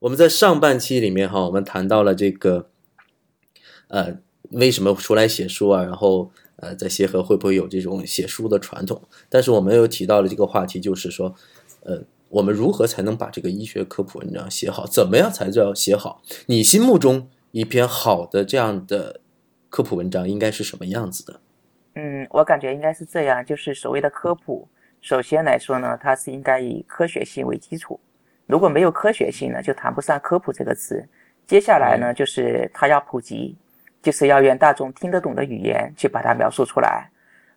我们在上半期里面哈，我们谈到了这个，呃，为什么出来写书啊？然后呃，在协和会不会有这种写书的传统？但是我们又提到了这个话题，就是说，呃，我们如何才能把这个医学科普文章写好？怎么样才叫写好？你心目中一篇好的这样的科普文章应该是什么样子的？嗯，我感觉应该是这样，就是所谓的科普，首先来说呢，它是应该以科学性为基础。如果没有科学性呢，就谈不上科普这个词。接下来呢，就是它要普及，就是要用大众听得懂的语言去把它描述出来。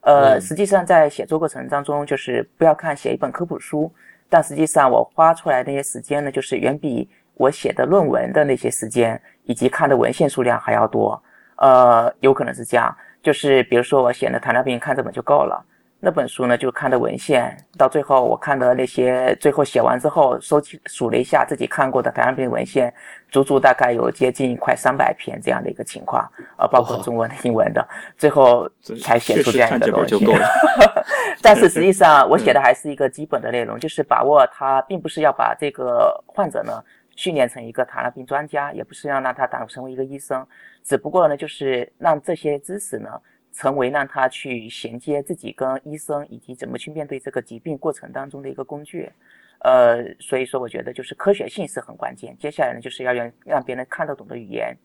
呃，实际上在写作过程当中，就是不要看写一本科普书，但实际上我花出来那些时间呢，就是远比我写的论文的那些时间以及看的文献数量还要多。呃，有可能是这样，就是比如说我写的糖尿病看这本就够了。那本书呢，就看的文献，到最后我看的那些，最后写完之后，收集数了一下自己看过的糖尿病文献，足足大概有接近快三百篇这样的一个情况，啊，包括中文的、英文的，最后才写出这样一个东西。但是实际上，我写的还是一个基本的内容，就是把握它，并不是要把这个患者呢训练成一个糖尿病专家，也不是要让他当成为一个医生，只不过呢，就是让这些知识呢。成为让他去衔接自己跟医生以及怎么去面对这个疾病过程当中的一个工具，呃，所以说我觉得就是科学性是很关键。接下来呢，就是要让让别人看得懂的语言。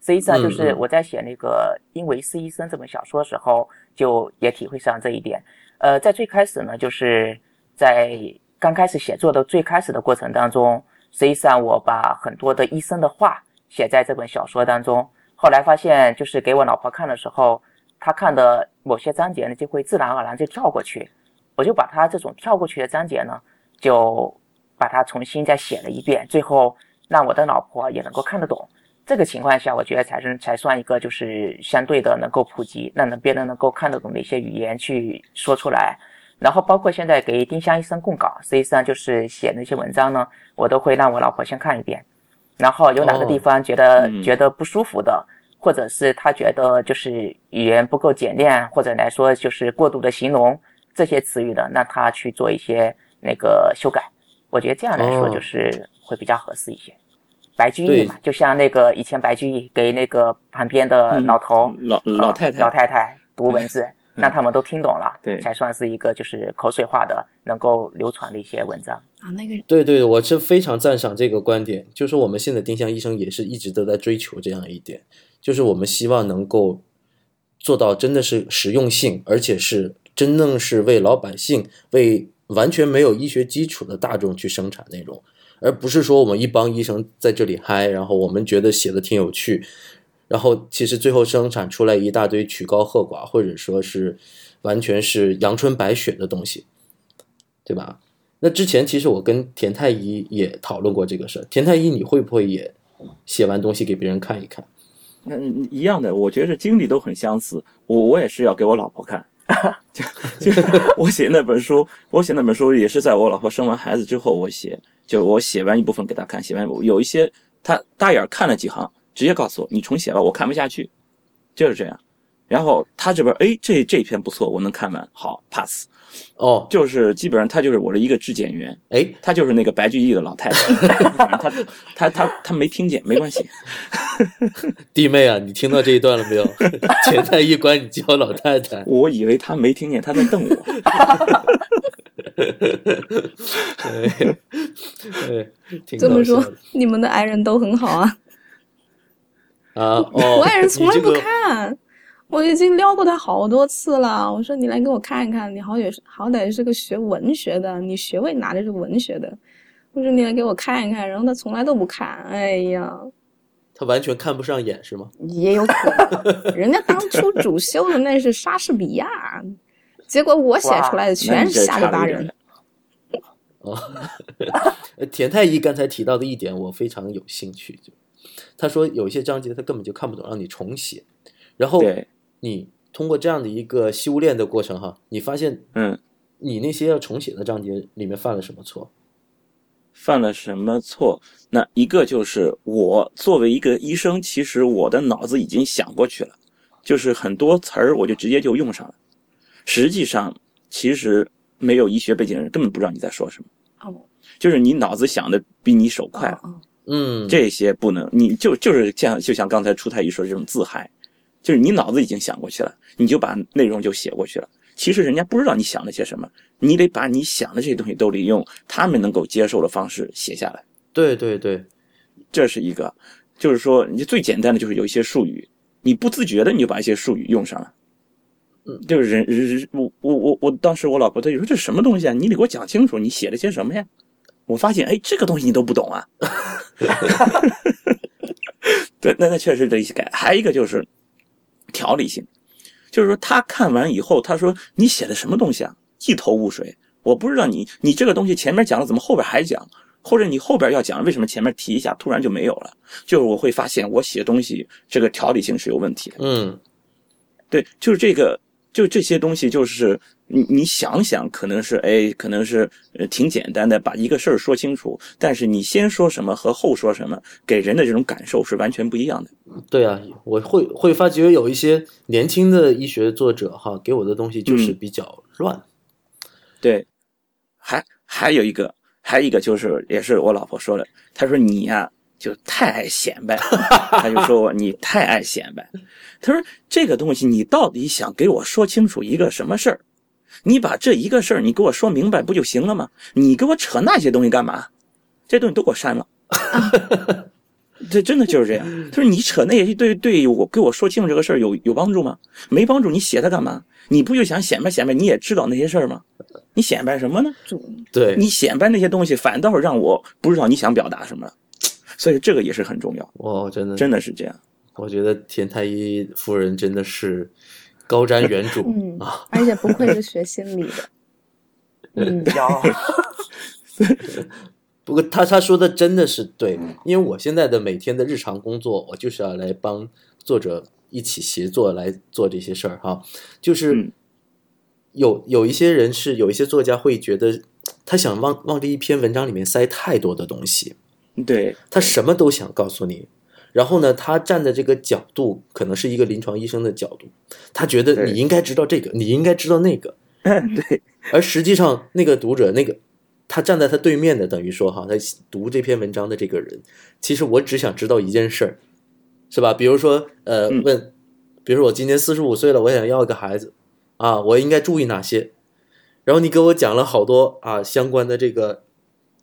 实际上，就是我在写那个《因为是医生》这本小说的时候，就也体会上这一点。呃，在最开始呢，就是在刚开始写作的最开始的过程当中，实际上我把很多的医生的话写在这本小说当中。后来发现，就是给我老婆看的时候。他看的某些章节呢，就会自然而然就跳过去，我就把他这种跳过去的章节呢，就把它重新再写了一遍，最后让我的老婆也能够看得懂。这个情况下，我觉得才是才算一个就是相对的能够普及，让别人能够看得懂的一些语言去说出来。然后包括现在给丁香医生供稿，实际上就是写那些文章呢，我都会让我老婆先看一遍，然后有哪个地方觉得觉得不舒服的。或者是他觉得就是语言不够简练，或者来说就是过度的形容这些词语的，那他去做一些那个修改，我觉得这样来说就是会比较合适一些。白居易嘛，就像那个以前白居易给那个旁边的老头、老老太太、老太太读文字，让他们都听懂了，对，才算是一个就是口水化的能够流传的一些文章。啊。那个对对，我是非常赞赏这个观点，就是我们现在丁香医生也是一直都在追求这样一点。就是我们希望能够做到真的是实用性，而且是真正是为老百姓、为完全没有医学基础的大众去生产内容，而不是说我们一帮医生在这里嗨，然后我们觉得写的挺有趣，然后其实最后生产出来一大堆曲高和寡，或者说是完全是阳春白雪的东西，对吧？那之前其实我跟田太医也讨论过这个事儿，田太医你会不会也写完东西给别人看一看？嗯，一样的，我觉得经历都很相似。我我也是要给我老婆看，就 就我写那本书，我写那本书也是在我老婆生完孩子之后我写，就我写完一部分给她看，写完有一些她大眼看了几行，直接告诉我你重写吧，我看不下去，就是这样。然后他这边哎，这这篇不错，我能看完，好 pass。哦，就是基本上他就是我的一个质检员，哎，他就是那个白居易的老太太，他他他他没听见，没关系。弟妹啊，你听到这一段了没有？钱太医管你叫老太太，我以为他没听见，他在瞪我。对，这么说，你们的爱人都很好啊。啊，哦我爱人从来不看。我已经撩过他好多次了，我说你来给我看一看，你好也是好歹是个学文学的，你学位拿的是文学的，我说你来给我看一看，然后他从来都不看，哎呀，他完全看不上眼是吗？也有可能，人家当初主修的那是莎士比亚，结果我写出来的全是下里巴人。哦，田太医刚才提到的一点我非常有兴趣，就他说有一些章节他根本就看不懂，让你重写，然后。你通过这样的一个修炼的过程，哈，你发现，嗯，你那些要重写的章节里面犯了什么错？犯了什么错？那一个就是我作为一个医生，其实我的脑子已经想过去了，就是很多词儿我就直接就用上了。实际上，其实没有医学背景的人根本不知道你在说什么。哦，就是你脑子想的比你手快。嗯，这些不能，你就就是像就像刚才出太医说的这种自嗨，就是你脑子已经想过去了，你就把内容就写过去了。其实人家不知道你想了些什么，你得把你想的这些东西都得用他们能够接受的方式写下来。对对对，这是一个，就是说你最简单的就是有一些术语，你不自觉的你就把一些术语用上了。嗯，就是人人我我我我当时我老婆她就说这什么东西啊？你得给我讲清楚，你写了些什么呀？我发现哎，这个东西你都不懂啊。对，那那确实得改。还有一个就是条理性，就是说他看完以后，他说你写的什么东西啊？一头雾水。我不知道你你这个东西前面讲了，怎么后边还讲？或者你后边要讲，为什么前面提一下，突然就没有了？就是我会发现我写东西这个条理性是有问题的。嗯对，就是这个，就这些东西，就是你你想想，可能是哎，可能是呃挺简单的，把一个事儿说清楚。但是你先说什么和后说什么，给人的这种感受是完全不一样的。对啊，我会会发觉有一些年轻的医学作者哈，给我的东西就是比较乱。对，还还有一个，还有一个就是，也是我老婆说的，她说你呀、就太爱显摆，他就说我 你太爱显摆。他说这个东西你到底想给我说清楚一个什么事儿？你把这一个事儿你给我说明白不就行了吗？你给我扯那些东西干嘛？这东西都给我删了。这真的就是这样。他说：“你扯那些对对我给我说清楚这个事儿有有帮助吗？没帮助，你写它干嘛？你不就想显摆显摆？你也知道那些事儿吗？你显摆什么呢？对，你显摆那些东西，反倒是让我不知道你想表达什么。所以这个也是很重要，我真的真的是这样。我觉得田太医夫人真的是高瞻远瞩嗯啊！，而且不愧是学心理的。嗯，要 不过他他说的真的是对，因为我现在的每天的日常工作，我就是要来帮作者一起协作来做这些事儿哈。就是嗯有有一些人是有一些作家会觉得，他想往往这一篇文章里面塞太多的东西，对，他什么都想告诉你。然后呢，他站的这个角度可能是一个临床医生的角度，他觉得你应该知道这个，你应该知道那个，对，而实际上，那个读者，那个他站在他对面的，等于说哈，他读这篇文章的这个人，其实我只想知道一件事儿，是吧？比如说，呃，嗯问，比如说我今年四十五岁了，我想要一个孩子，啊，我应该注意哪些？然后你给我讲了好多啊相关的这个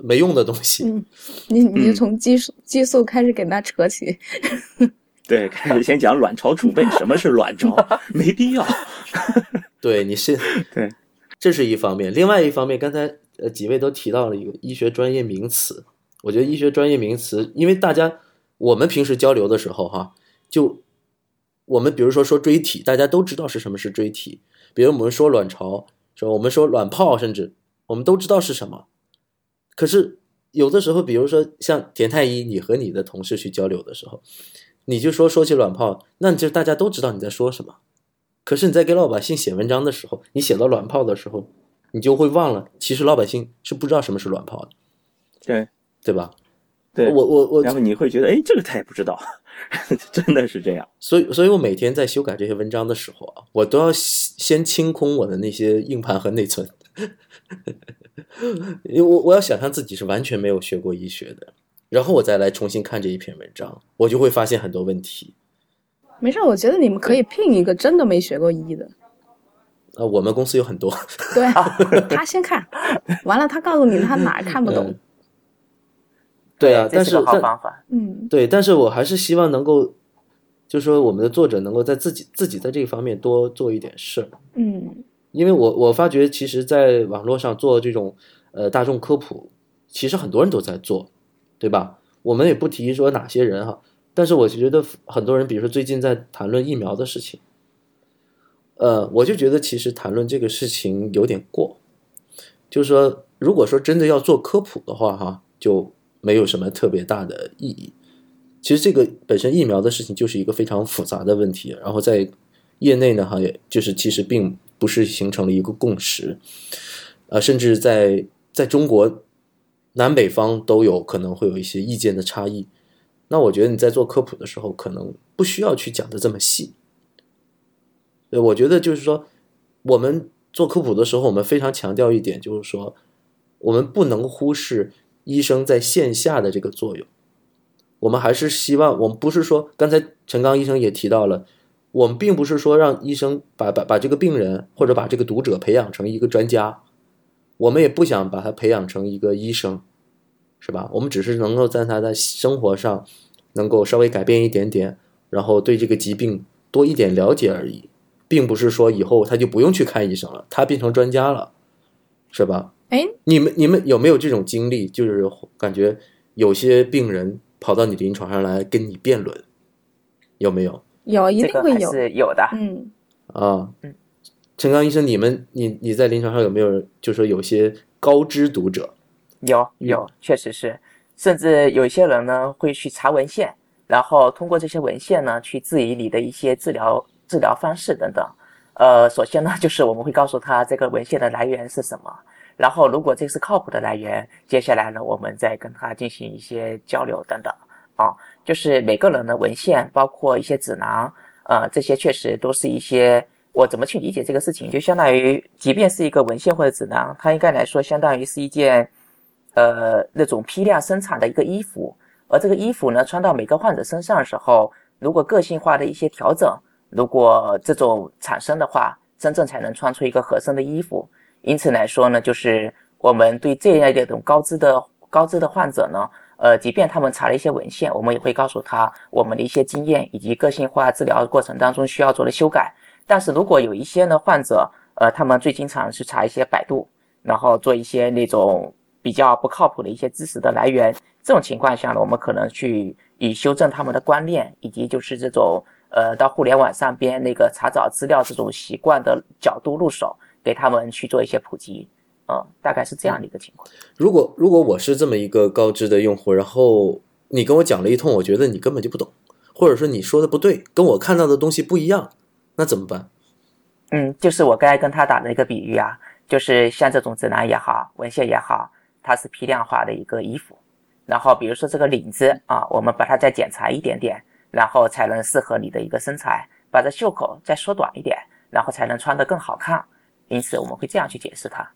没用的东西，嗯你你就嗯从激素激素开始给他扯起，对，开始先讲卵巢储备，什么是卵巢？没必要。对，你是对，这是一方面。另外一方面，刚才呃几位都提到了一个医学专业名词，我觉得医学专业名词，因为大家我们平时交流的时候哈，就我们比如说说锥体，大家都知道是什么是锥体，比如我们说卵巢，说我们说卵泡，甚至我们都知道是什么。可是有的时候，比如说像田太医，你和你的同事去交流的时候，你就说说起卵泡，那就大家都知道你在说什么。可是你在给老百姓写文章的时候，你写到卵泡的时候，你就会忘了，其实老百姓是不知道什么是卵泡的，对对吧？对，我我我然后你会觉得，哎，这个他也不知道，真的是这样。所以，所以我每天在修改这些文章的时候啊，我都要先先清空我的那些硬盘和内存，因为我我要想象自己是完全没有学过医学的，然后我再来重新看这一篇文章，我就会发现很多问题。没事，我觉得你们可以聘一个真的没学过医的，呃，我们公司有很多，对 他先看，完了他告诉你他哪儿看不懂嗯，对啊，这是个好但是但方法。嗯对，但是我还是希望能够，就是说我们的作者能够在自己自己在这个方面多做一点事儿。嗯因为我我发觉，其实，在网络上做这种呃大众科普，其实很多人都在做，对吧？我们也不提说哪些人哈，但是我觉得很多人，比如说最近在谈论疫苗的事情，呃，我就觉得其实谈论这个事情有点过，就是说，如果说真的要做科普的话，哈，就没有什么特别大的意义。其实这个本身疫苗的事情就是一个非常复杂的问题，然后在业内呢，哈，也就是其实并不是形成了一个共识，呃，甚至在在中国南北方都有可能会有一些意见的差异。那我觉得你在做科普的时候，可能不需要去讲的这么细。对，我觉得就是说，我们做科普的时候，我们非常强调一点，就是说，我们不能忽视医生在线下的这个作用。我们还是希望，我们不是说刚才陈刚医生也提到了，我们并不是说让医生把把把这个病人或者把这个读者培养成一个专家，我们也不想把他培养成一个医生，是吧？我们只是能够在他的生活上能够稍微改变一点点，然后对这个疾病多一点了解而已，并不是说以后他就不用去看医生了，他变成专家了，是吧？哎，你们你们有没有这种经历？就是感觉有些病人跑到你临床上来跟你辩论，有没有有一定会有，是有的。嗯，啊？嗯，陈刚医生，你们你你在临床上有没有就说有些高知读者？有有，确实是，甚至有一些人呢会去查文献，然后通过这些文献呢去质疑你的一些治疗治疗方式等等。呃，首先呢，就是我们会告诉他这个文献的来源是什么，然后如果这是靠谱的来源，接下来呢，我们再跟他进行一些交流等等。啊，就是每个人的文献，包括一些指南，呃，这些确实都是一些我怎么去理解这个事情，就相当于，即便是一个文献或者指南，它应该来说相当于是一件。呃，那种批量生产的一个衣服，而这个衣服呢，穿到每个患者身上的时候，如果个性化的一些调整，如果这种产生的话，真正才能穿出一个合身的衣服。因此来说呢，就是我们对这样一种高知的高知的患者呢，呃，即便他们查了一些文献，我们也会告诉他我们的一些经验以及个性化治疗过程当中需要做的修改。但是如果有一些呢患者，呃，他们最经常是查一些百度，然后做一些那种。比较不靠谱的一些知识的来源，这种情况下呢，我们可能去以修正他们的观念，以及就是这种呃到互联网上边那个查找资料这种习惯的角度入手，给他们去做一些普及，呃，大概是这样的一个情况。如果如果我是这么一个高知的用户，然后你跟我讲了一通，我觉得你根本就不懂，或者说你说的不对，跟我看到的东西不一样，那怎么办？嗯，就是我刚才跟他打的一个比喻啊，就是像这种指南也好，文献也好。它是批量化的一个衣服，然后比如说这个领子啊，我们把它再剪裁一点点，然后才能适合你的一个身材，把这袖口再缩短一点，然后才能穿得更好看。因此我们会这样去解释它。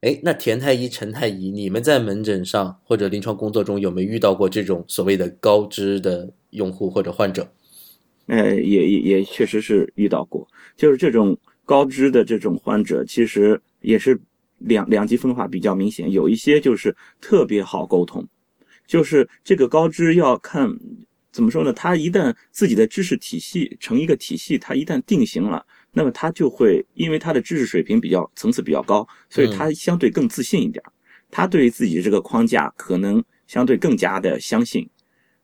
哎，那田太医、陈太医，你们在门诊上或者临床工作中有没有遇到过这种所谓的高知的用户或者患者？呃，也也也确实是遇到过，就是这种高知的这种患者，其实也是。两两极分化比较明显，有一些就是特别好沟通，就是这个高知要看怎么说呢？他一旦自己的知识体系成一个体系，他一旦定型了，那么他就会因为他的知识水平比较层次比较高，所以他相对更自信一点。他对于自己这个框架可能相对更加的相信。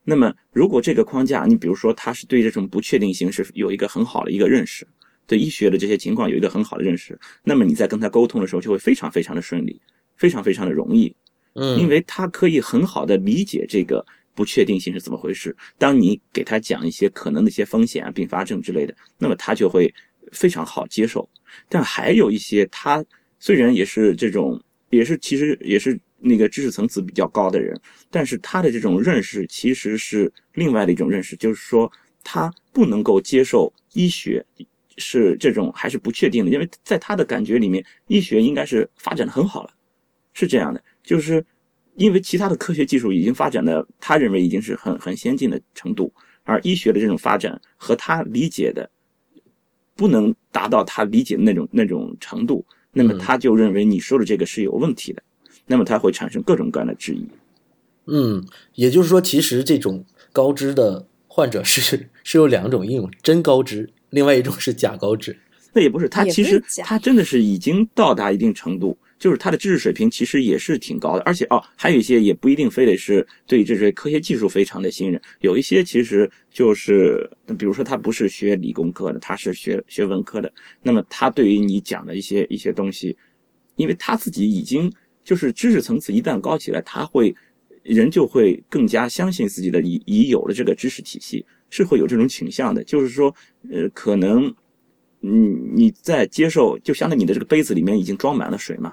那么如果这个框架，你比如说他是对这种不确定性是有一个很好的一个认识。对医学的这些情况有一个很好的认识，那么你在跟他沟通的时候就会非常非常的顺利，非常非常的容易，嗯，因为他可以很好的理解这个不确定性是怎么回事。当你给他讲一些可能的一些风险啊、并发症之类的，那么他就会非常好接受。但还有一些他虽然也是这种，也是其实也是那个知识层次比较高的人，但是他的这种认识其实是另外的一种认识，就是说他不能够接受医学。是这种还是不确定的，因为在他的感觉里面，医学应该是发展的很好了，是这样的，就是因为其他的科学技术已经发展的，他认为已经是很很先进的程度，而医学的这种发展和他理解的不能达到他理解的那种那种程度，那么他就认为你说的这个是有问题的，那么他会产生各种各样的质疑。嗯，也就是说，其实这种高知的患者是 是有两种，一种真高知。另外一种是假高知，那也不是，他其实他真的是已经到达一定程度，就是他的知识水平其实也是挺高的，而且哦，还有一些也不一定非得是对这些科学技术非常的信任，有一些其实就是，比如说他不是学理工科的，他是学学文科的，那么他对于你讲的一些一些东西，因为他自己已经就是知识层次一旦高起来，他会人就会更加相信自己的已已有的这个知识体系。是会有这种倾向的，就是说，呃，可能，嗯，你在接受，就相当于你的这个杯子里面已经装满了水嘛，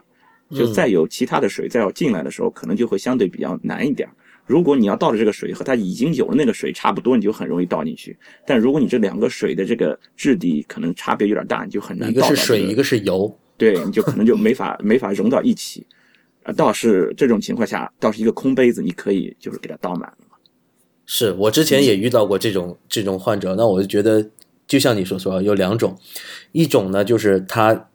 就再有其他的水再要进来的时候，可能就会相对比较难一点。如果你要倒的这个水和它已经有了那个水差不多，你就很容易倒进去。但如果你这两个水的这个质地可能差别有点大，你就很难倒。一个是水，一个是油，对，你就可能就没法没法融到一起。啊，倒是这种情况下，倒是一个空杯子，你可以就是给它倒满了。是我之前也遇到过这种这种患者，那我就觉得，就像你所说，有两种，一种呢就是他，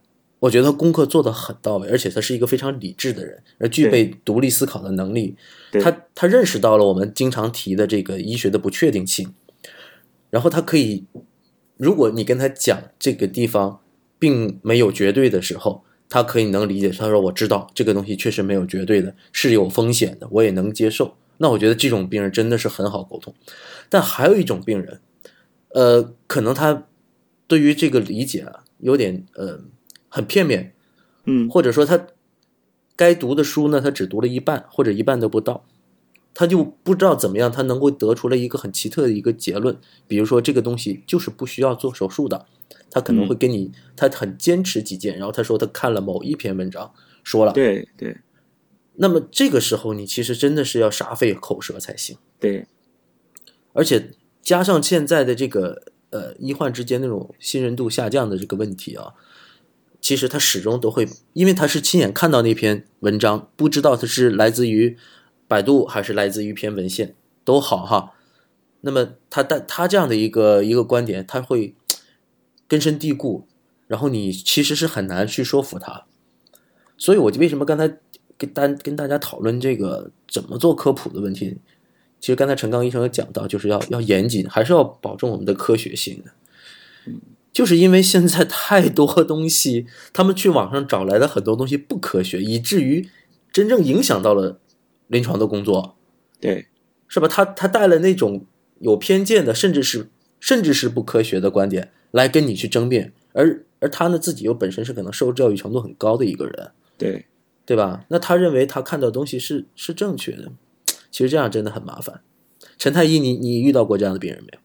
我觉得功课做得很到位，而且他是一个非常理智的人，而具备独立思考的能力，他他认识到了我们经常提的这个医学的不确定性，然后他可以，如果你跟他讲这个地方并没有绝对的时候，他可以能理解，他说我知道这个东西确实没有绝对的，是有风险的，我也能接受。那我觉得这种病人真的是很好沟通，但还有一种病人，呃，可能他对于这个理解啊有点呃很片面，嗯，或者说他该读的书呢，他只读了一半或者一半都不到，他就不知道怎么样，他能够得出了一个很奇特的一个结论，比如说这个东西就是不需要做手术的，他可能会跟你，他很坚持己见，然后他说他看了某一篇文章说了，对对。那么这个时候你其实真的是要煞费口舌才行，对，而且加上现在的这个呃医患之间那种信任度下降的这个问题啊，其实他始终都会，因为他是亲眼看到那篇文章，不知道他是来自于百度还是来自于一篇文献都好哈。那么他但他这样的一个一个观点，他会根深蒂固，然后你其实是很难去说服他。所以我就为什么刚才跟大跟大家讨论这个怎么做科普的问题？其实刚才陈刚医生有讲到，就是要要严谨，还是要保证我们的科学性的。就是因为现在太多东西，他们去网上找来的很多东西不科学，以至于真正影响到了临床的工作，对是吧？他他带了那种有偏见的，甚至是甚至是不科学的观点来跟你去争辩，而而他呢自己又本身是可能受教育程度很高的一个人，对对吧？那他认为他看到的东西是是正确的，其实这样真的很麻烦。陈太医，你你遇到过这样的病人没有？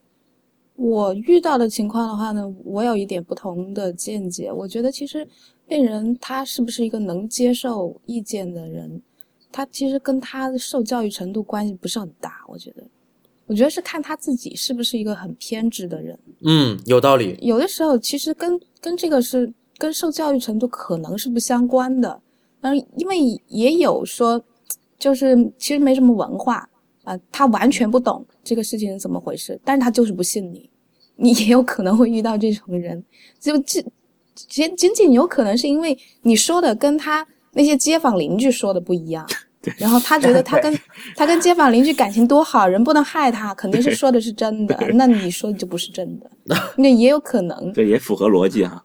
我遇到的情况的话呢，我有一点不同的见解。我觉得其实病人他是不是一个能接受意见的人，他其实跟他的受教育程度关系不是很大。我觉得，我觉得是看他自己是不是一个很偏执的人。嗯，有道理。有的时候其实跟跟这个是跟受教育程度可能是不相关的。嗯，因为也有说，就是其实没什么文化啊、他完全不懂这个事情是怎么回事，但是他就是不信你。你也有可能会遇到这种人，就这仅仅仅有可能是因为你说的跟他那些街坊邻居说的不一样，然后他觉得他跟 他跟街坊邻居感情多好，人不能害他，肯定是说的是真的，那你说的就不是真的，那也有可能。这也符合逻辑哈。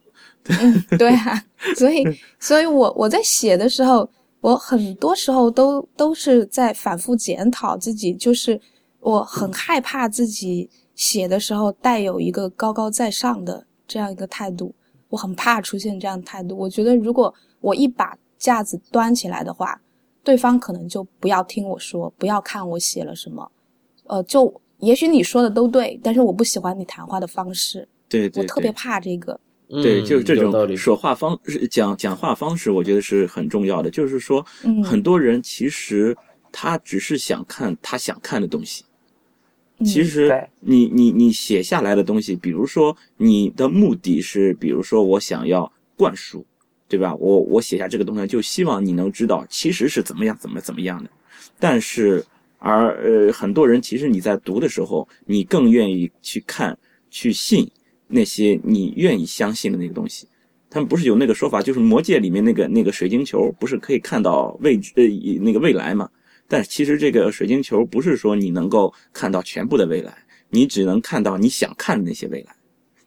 嗯，对啊，所以，所以我我在写的时候，我很多时候都都是在反复检讨自己，就是我很害怕自己写的时候带有一个高高在上的这样一个态度，我很怕出现这样的态度。我觉得如果我一把架子端起来的话，对方可能就不要听我说，不要看我写了什么，呃，就也许你说的都对，但是我不喜欢你谈话的方式，对对我特别怕这个。对，嗯就是这。种说话方式、讲讲话方式，我觉得是很重要的。就是说，嗯很多人其实他只是想看他想看的东西。嗯其实对你你你写下来的东西，比如说你的目的是，比如说我想要灌输，对吧？我我写下这个东西，就希望你能知道其实是怎么样怎么怎么样的。但是而呃，很多人其实你在读的时候，你更愿意去看、去信那些你愿意相信的那个东西。他们不是有那个说法，就是魔戒里面那个那个水晶球，不是可以看到未知呃那个未来嘛？但其实这个水晶球不是说你能够看到全部的未来，你只能看到你想看的那些未来，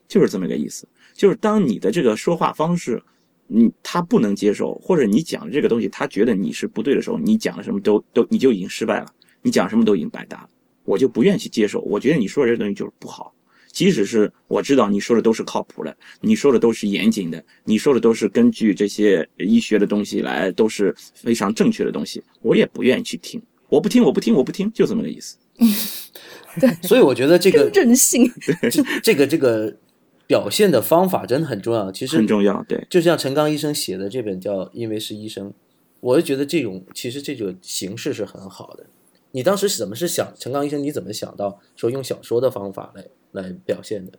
就是这么个意思。就是当你的这个说话方式，你他不能接受，或者你讲的这个东西他觉得你是不对的时候，你讲的什么都都你就已经失败了，你讲什么都已经白搭了，我就不愿意去接受。我觉得你说的这东西就是不好。即使是我知道你说的都是靠谱的，你说的都是严谨的，你说的都是根据这些医学的东西来，都是非常正确的东西，我也不愿意去听。我不听，我不听，我不听，就这么个意思。对所以我觉得这个真任性。这这个这个表现的方法真的很重要。其实很重要，对，就像陈刚医生写的这本叫《因为是医生》，我就觉得这种其实这种形式是很好的。你当时怎么是想陈刚医生？你怎么想到说用小说的方法来来表现的？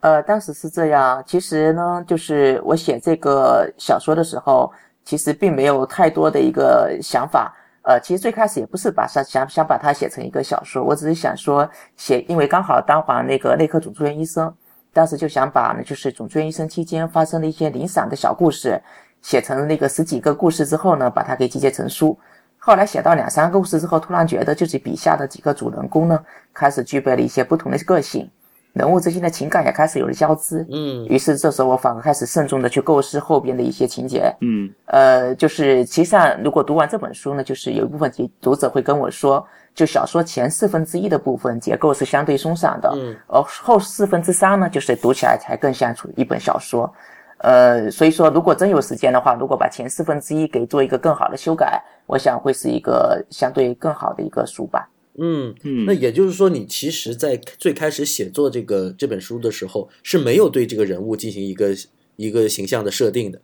呃，当时是这样。其实呢，就是我写这个小说的时候，其实并没有太多的一个想法。呃，其实最开始也不是把它想想把它写成一个小说，我只是想说写，因为刚好当黄那个内科总住院医生，当时就想把呢，就是总住院医生期间发生的一些零散的小故事，写成那个十几个故事之后呢，把它给集结成书。后来写到两三个故事之后，突然觉得就是笔下的几个主人公呢，开始具备了一些不同的个性。人物之间的情感也开始有了交织，嗯于是这时候我反而开始慎重的去构思后边的一些情节，嗯呃，就是其实上如果读完这本书呢，就是有一部分读读者会跟我说，就小说前四分之一的部分结构是相对松散的，嗯而后四分之三呢，就是读起来才更像出一本小说。呃，所以说如果真有时间的话，如果把前四分之一给做一个更好的修改，我想会是一个相对更好的一个书吧。嗯，嗯，那也就是说，你其实，在最开始写作这个这本书的时候，是没有对这个人物进行一个一个形象的设定的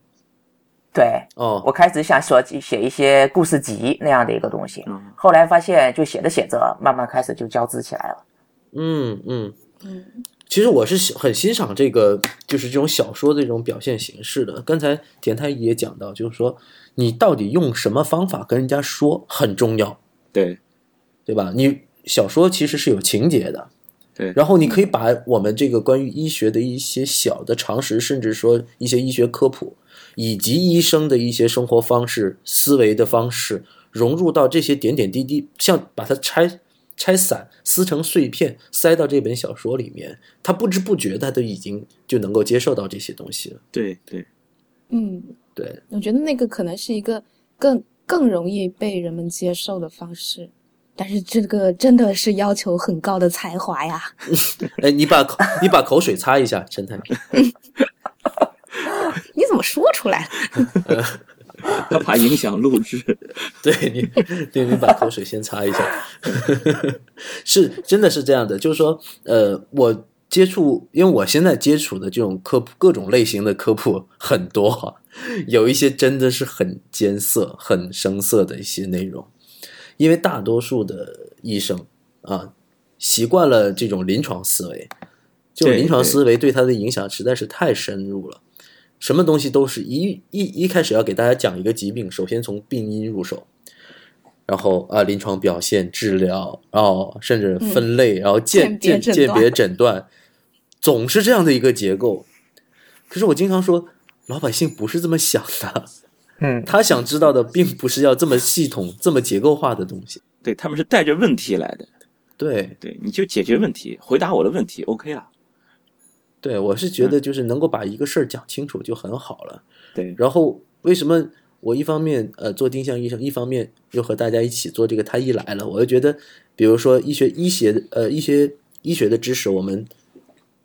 对哦。我开始想说写一些故事集那样的一个东西，嗯后来发现就写着写着，慢慢开始就交织起来了。嗯嗯，嗯其实我是很欣赏这个，就是这种小说的这种表现形式的。刚才田太医也讲到，就是说你到底用什么方法跟人家说很重要，对对吧？你小说其实是有情节的，对然后你可以把我们这个关于医学的一些小的常识，甚至说一些医学科普，以及医生的一些生活方式、思维的方式，融入到这些点点滴滴，像把它拆拆散、撕成碎片，塞到这本小说里面，他不知不觉他都已经就能够接受到这些东西了。对对，嗯，对，我觉得那个可能是一个更更容易被人们接受的方式，但是这个真的是要求很高的才华呀。哎，你把口你把口水擦一下，陈太。你怎么说出来了？他怕影响录制。对你，对你把口水先擦一下，是真的是这样的，就是说，呃，我接触，因为我现在接触的这种科普，各种类型的科普很多哈，有一些真的是很艰涩、很生涩的一些内容，因为大多数的医生啊，习惯了这种临床思维，这种临床思维对他的影响实在是太深入了。什么东西都是一一一开始要给大家讲一个疾病，首先从病因入手，然后啊临床表现、治疗，然后甚至分类，然后鉴鉴别诊断鉴鉴别诊断，总是这样的一个结构。可是我经常说，老百姓不是这么想的，嗯，他想知道的并不是要这么系统、这么结构化的东西。对他们是带着问题来的，对。对，你就解决问题，回答我的问题，OK 了。对，我是觉得就是能够把一个事儿讲清楚就很好了。对，然后为什么我一方面呃做丁香医生，一方面又和大家一起做这个太医来了？我就觉得，比如说医学医学的呃一些医学的知识，我们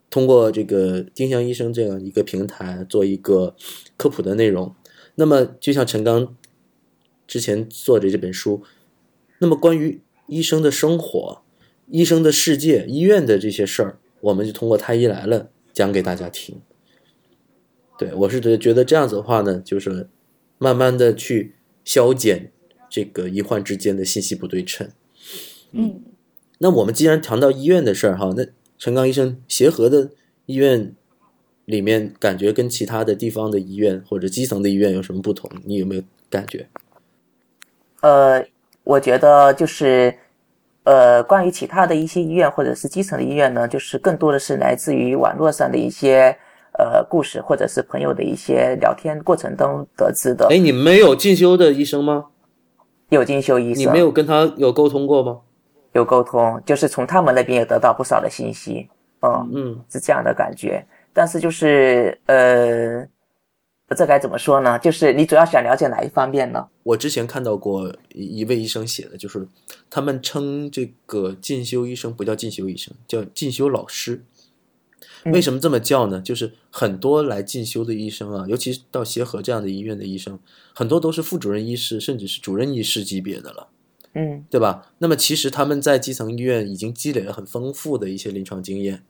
通过这个丁香医生这样一个平台做一个科普的内容。那么就像陈刚之前做的这本书，那么关于医生的生活、医生的世界、医院的这些事儿，我们就通过太医来了讲给大家听。对我是觉得觉得这样子的话呢，就是慢慢的去消减这个医患之间的信息不对称。嗯那我们既然谈到医院的事儿哈，那陈刚医生协和的医院里面，感觉跟其他的地方的医院或者基层的医院有什么不同？你有没有感觉？呃，我觉得就是，呃，关于其他的一些医院或者是基层的医院呢，就是更多的是来自于网络上的一些呃故事，或者是朋友的一些聊天过程中得知的。哎，你没有进修的医生吗？有进修医生，你没有跟他有沟通过吗？有沟通，就是从他们那边也得到不少的信息，嗯，嗯是这样的感觉。但是就是呃，这该怎么说呢？就是你主要想了解哪一方面呢？我之前看到过一一位医生写的，就是他们称这个进修医生不叫进修医生，叫进修老师。嗯为什么这么叫呢？就是很多来进修的医生啊，尤其是到协和这样的医院的医生，很多都是副主任医师，甚至是主任医师级别的了，嗯对吧？那么其实他们在基层医院已经积累了很丰富的一些临床经验，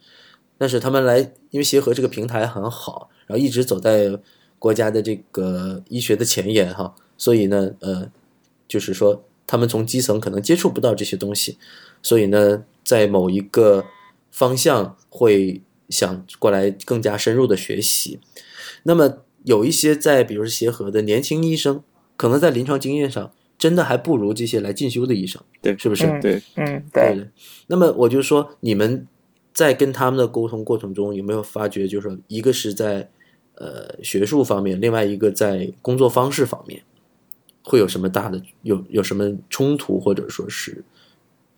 但是他们来，因为协和这个平台很好，然后一直走在国家的这个医学的前沿哈，所以呢，呃，就是说他们从基层可能接触不到这些东西，所以呢，在某一个方向会想过来更加深入的学习。那么有一些在比如说协和的年轻医生，可能在临床经验上真的还不如这些来进修的医生，对是不是？嗯对，嗯，对，对对。那么我就说，你们在跟他们的沟通过程中，有没有发觉，就是说，一个是在呃学术方面，另外一个在工作方式方面，会有什么大的有有什么冲突，或者说是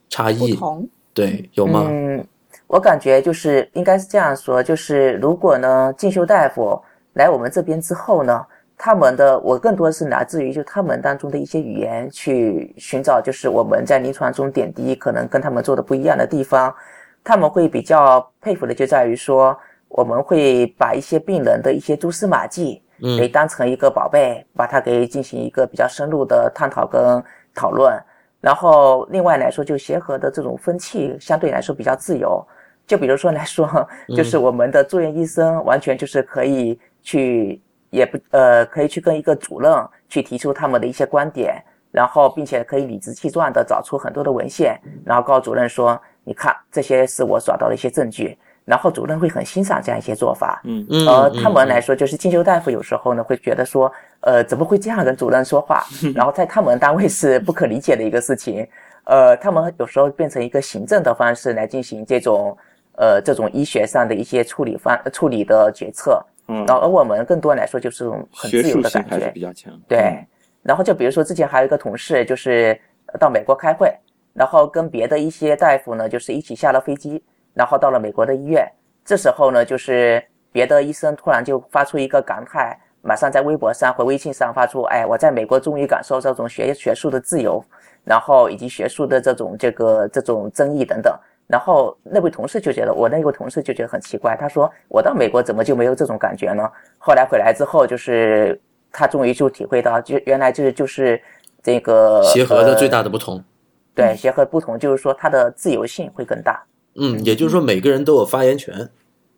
差异？不同，对，有吗？嗯，我感觉就是应该是这样说，就是如果呢进修大夫来我们这边之后呢，他们的我更多是来自于就他们当中的一些语言去寻找，就是我们在临床中点滴可能跟他们做的不一样的地方，他们会比较佩服的就在于说，我们会把一些病人的一些蛛丝马迹。给嗯当成一个宝贝，把它给进行一个比较深入的探讨跟讨论。然后另外来说，就协和的这种风气相对来说比较自由。就比如说来说，就是我们的住院医生完全就是可以去，也不呃，可以去跟一个主任去提出他们的一些观点，然后并且可以理直气壮的找出很多的文献，然后告诉主任说，你看这些是我找到的一些证据。然后主任会很欣赏这样一些做法，嗯嗯，呃，嗯他们来嗯说，就是进修大夫有时候呢会觉得说，呃，怎么会这样跟主任说话？然后在他们单位是不可理解的一个事情。呃，他们有时候变成一个行政的方式来进行这种呃这种医学上的一些处理方处理的决策。嗯然后而我们更多来说就是这种很自由的感觉。比较强。对，然后就比如说之前还有一个同事，就是呃到美国开会，然后跟别的一些大夫呢，就是一起下了飞机，然后到了美国的医院。这时候呢，就是别的医生突然就发出一个感慨，马上在微博上或微信上发出：“哎，我在美国终于感受这种学学术的自由，然后以及学术的这种这个这种争议等等。”然后那位同事就觉得，我那位同事就觉得很奇怪，他说：“我到美国怎么就没有这种感觉呢？”后来回来之后，就是他终于就体会到，就原来这就是这个协和的最大的、的不同。对协和不同，就是说它的自由性会更大。嗯，也就是说每个人都有发言权。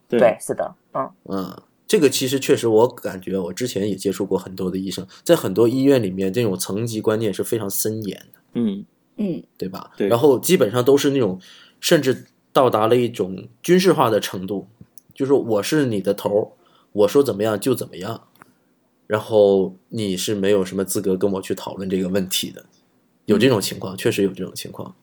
对。对，是的，嗯。嗯，这个其实确实，我感觉我之前也接触过很多的医生，在很多医院里面，这种层级观念是非常森严的，嗯。嗯，对吧？对。然后基本上都是那种，甚至到达了一种军事化的程度，就是我是你的头儿，我说怎么样就怎么样，然后你是没有什么资格跟我去讨论这个问题的，有这种情况，确实有这种情况。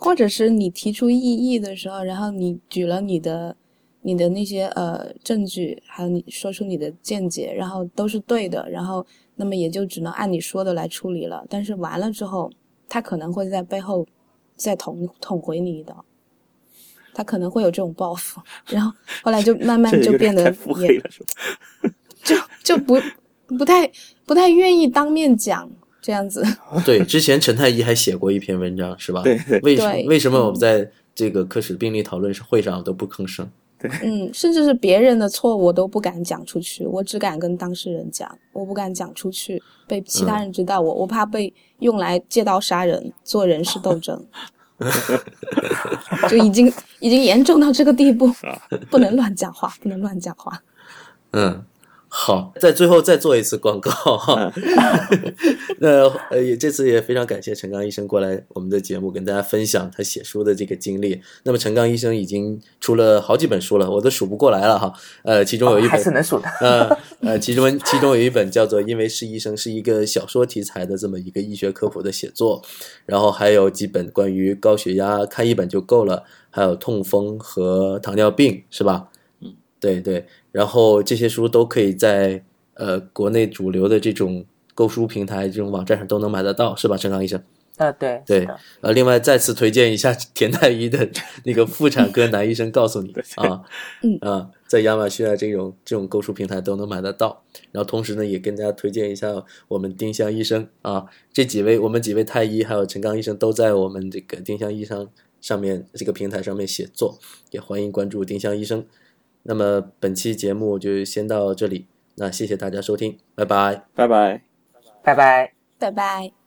或者是你提出异议的时候，然后你举了你的你的那些呃证据，还有你说出你的见解，然后都是对的，然后那么也就只能按你说的来处理了。但是完了之后，他可能会在背后再捅捅回你一刀，他可能会有这种报复，然后后来就慢慢就变得也？就就不不太不太愿意当面讲这样子。对，之前陈太医还写过一篇文章，是吧？对对为什么为什么我们在这个科室病例讨论会上都不吭声？对嗯，甚至是别人的错我都不敢讲出去，我只敢跟当事人讲，我不敢讲出去，被其他人知道我，我怕被用来借刀杀人，做人事斗争，就已经已经严重到这个地步，不能乱讲话，不能乱讲话。嗯，好，在最后再做一次广告哈。那呃，也这次也非常感谢陈刚医生过来我们的节目，跟大家分享他写书的这个经历。那么陈刚医生已经出了好几本书了，我都数不过来了哈。呃，其中有一哦还本是能数的。呃呃，其中其中有一本叫做《因为是医生》，是一个小说题材的这么一个医学科普的写作，然后还有几本关于高血压，看一本就够了，还有痛风和糖尿病，是吧？嗯，对对，然后这些书都可以在呃国内主流的这种购书平台、这种网站上都能买得到，是吧，陈刚医生？啊，对，对呃，另外再次推荐一下田太医的那个妇产科男医生告诉你 啊，嗯啊，在亚马逊啊这种这种购书平台都能买得到。然后同时呢，也跟大家推荐一下我们丁香医生啊，这几位我们几位太医还有陈刚医生都在我们这个丁香医生上面这个平台上面写作，也欢迎关注丁香医生。那么本期节目就先到这里，那谢谢大家收听，拜拜。拜拜。拜拜。拜拜。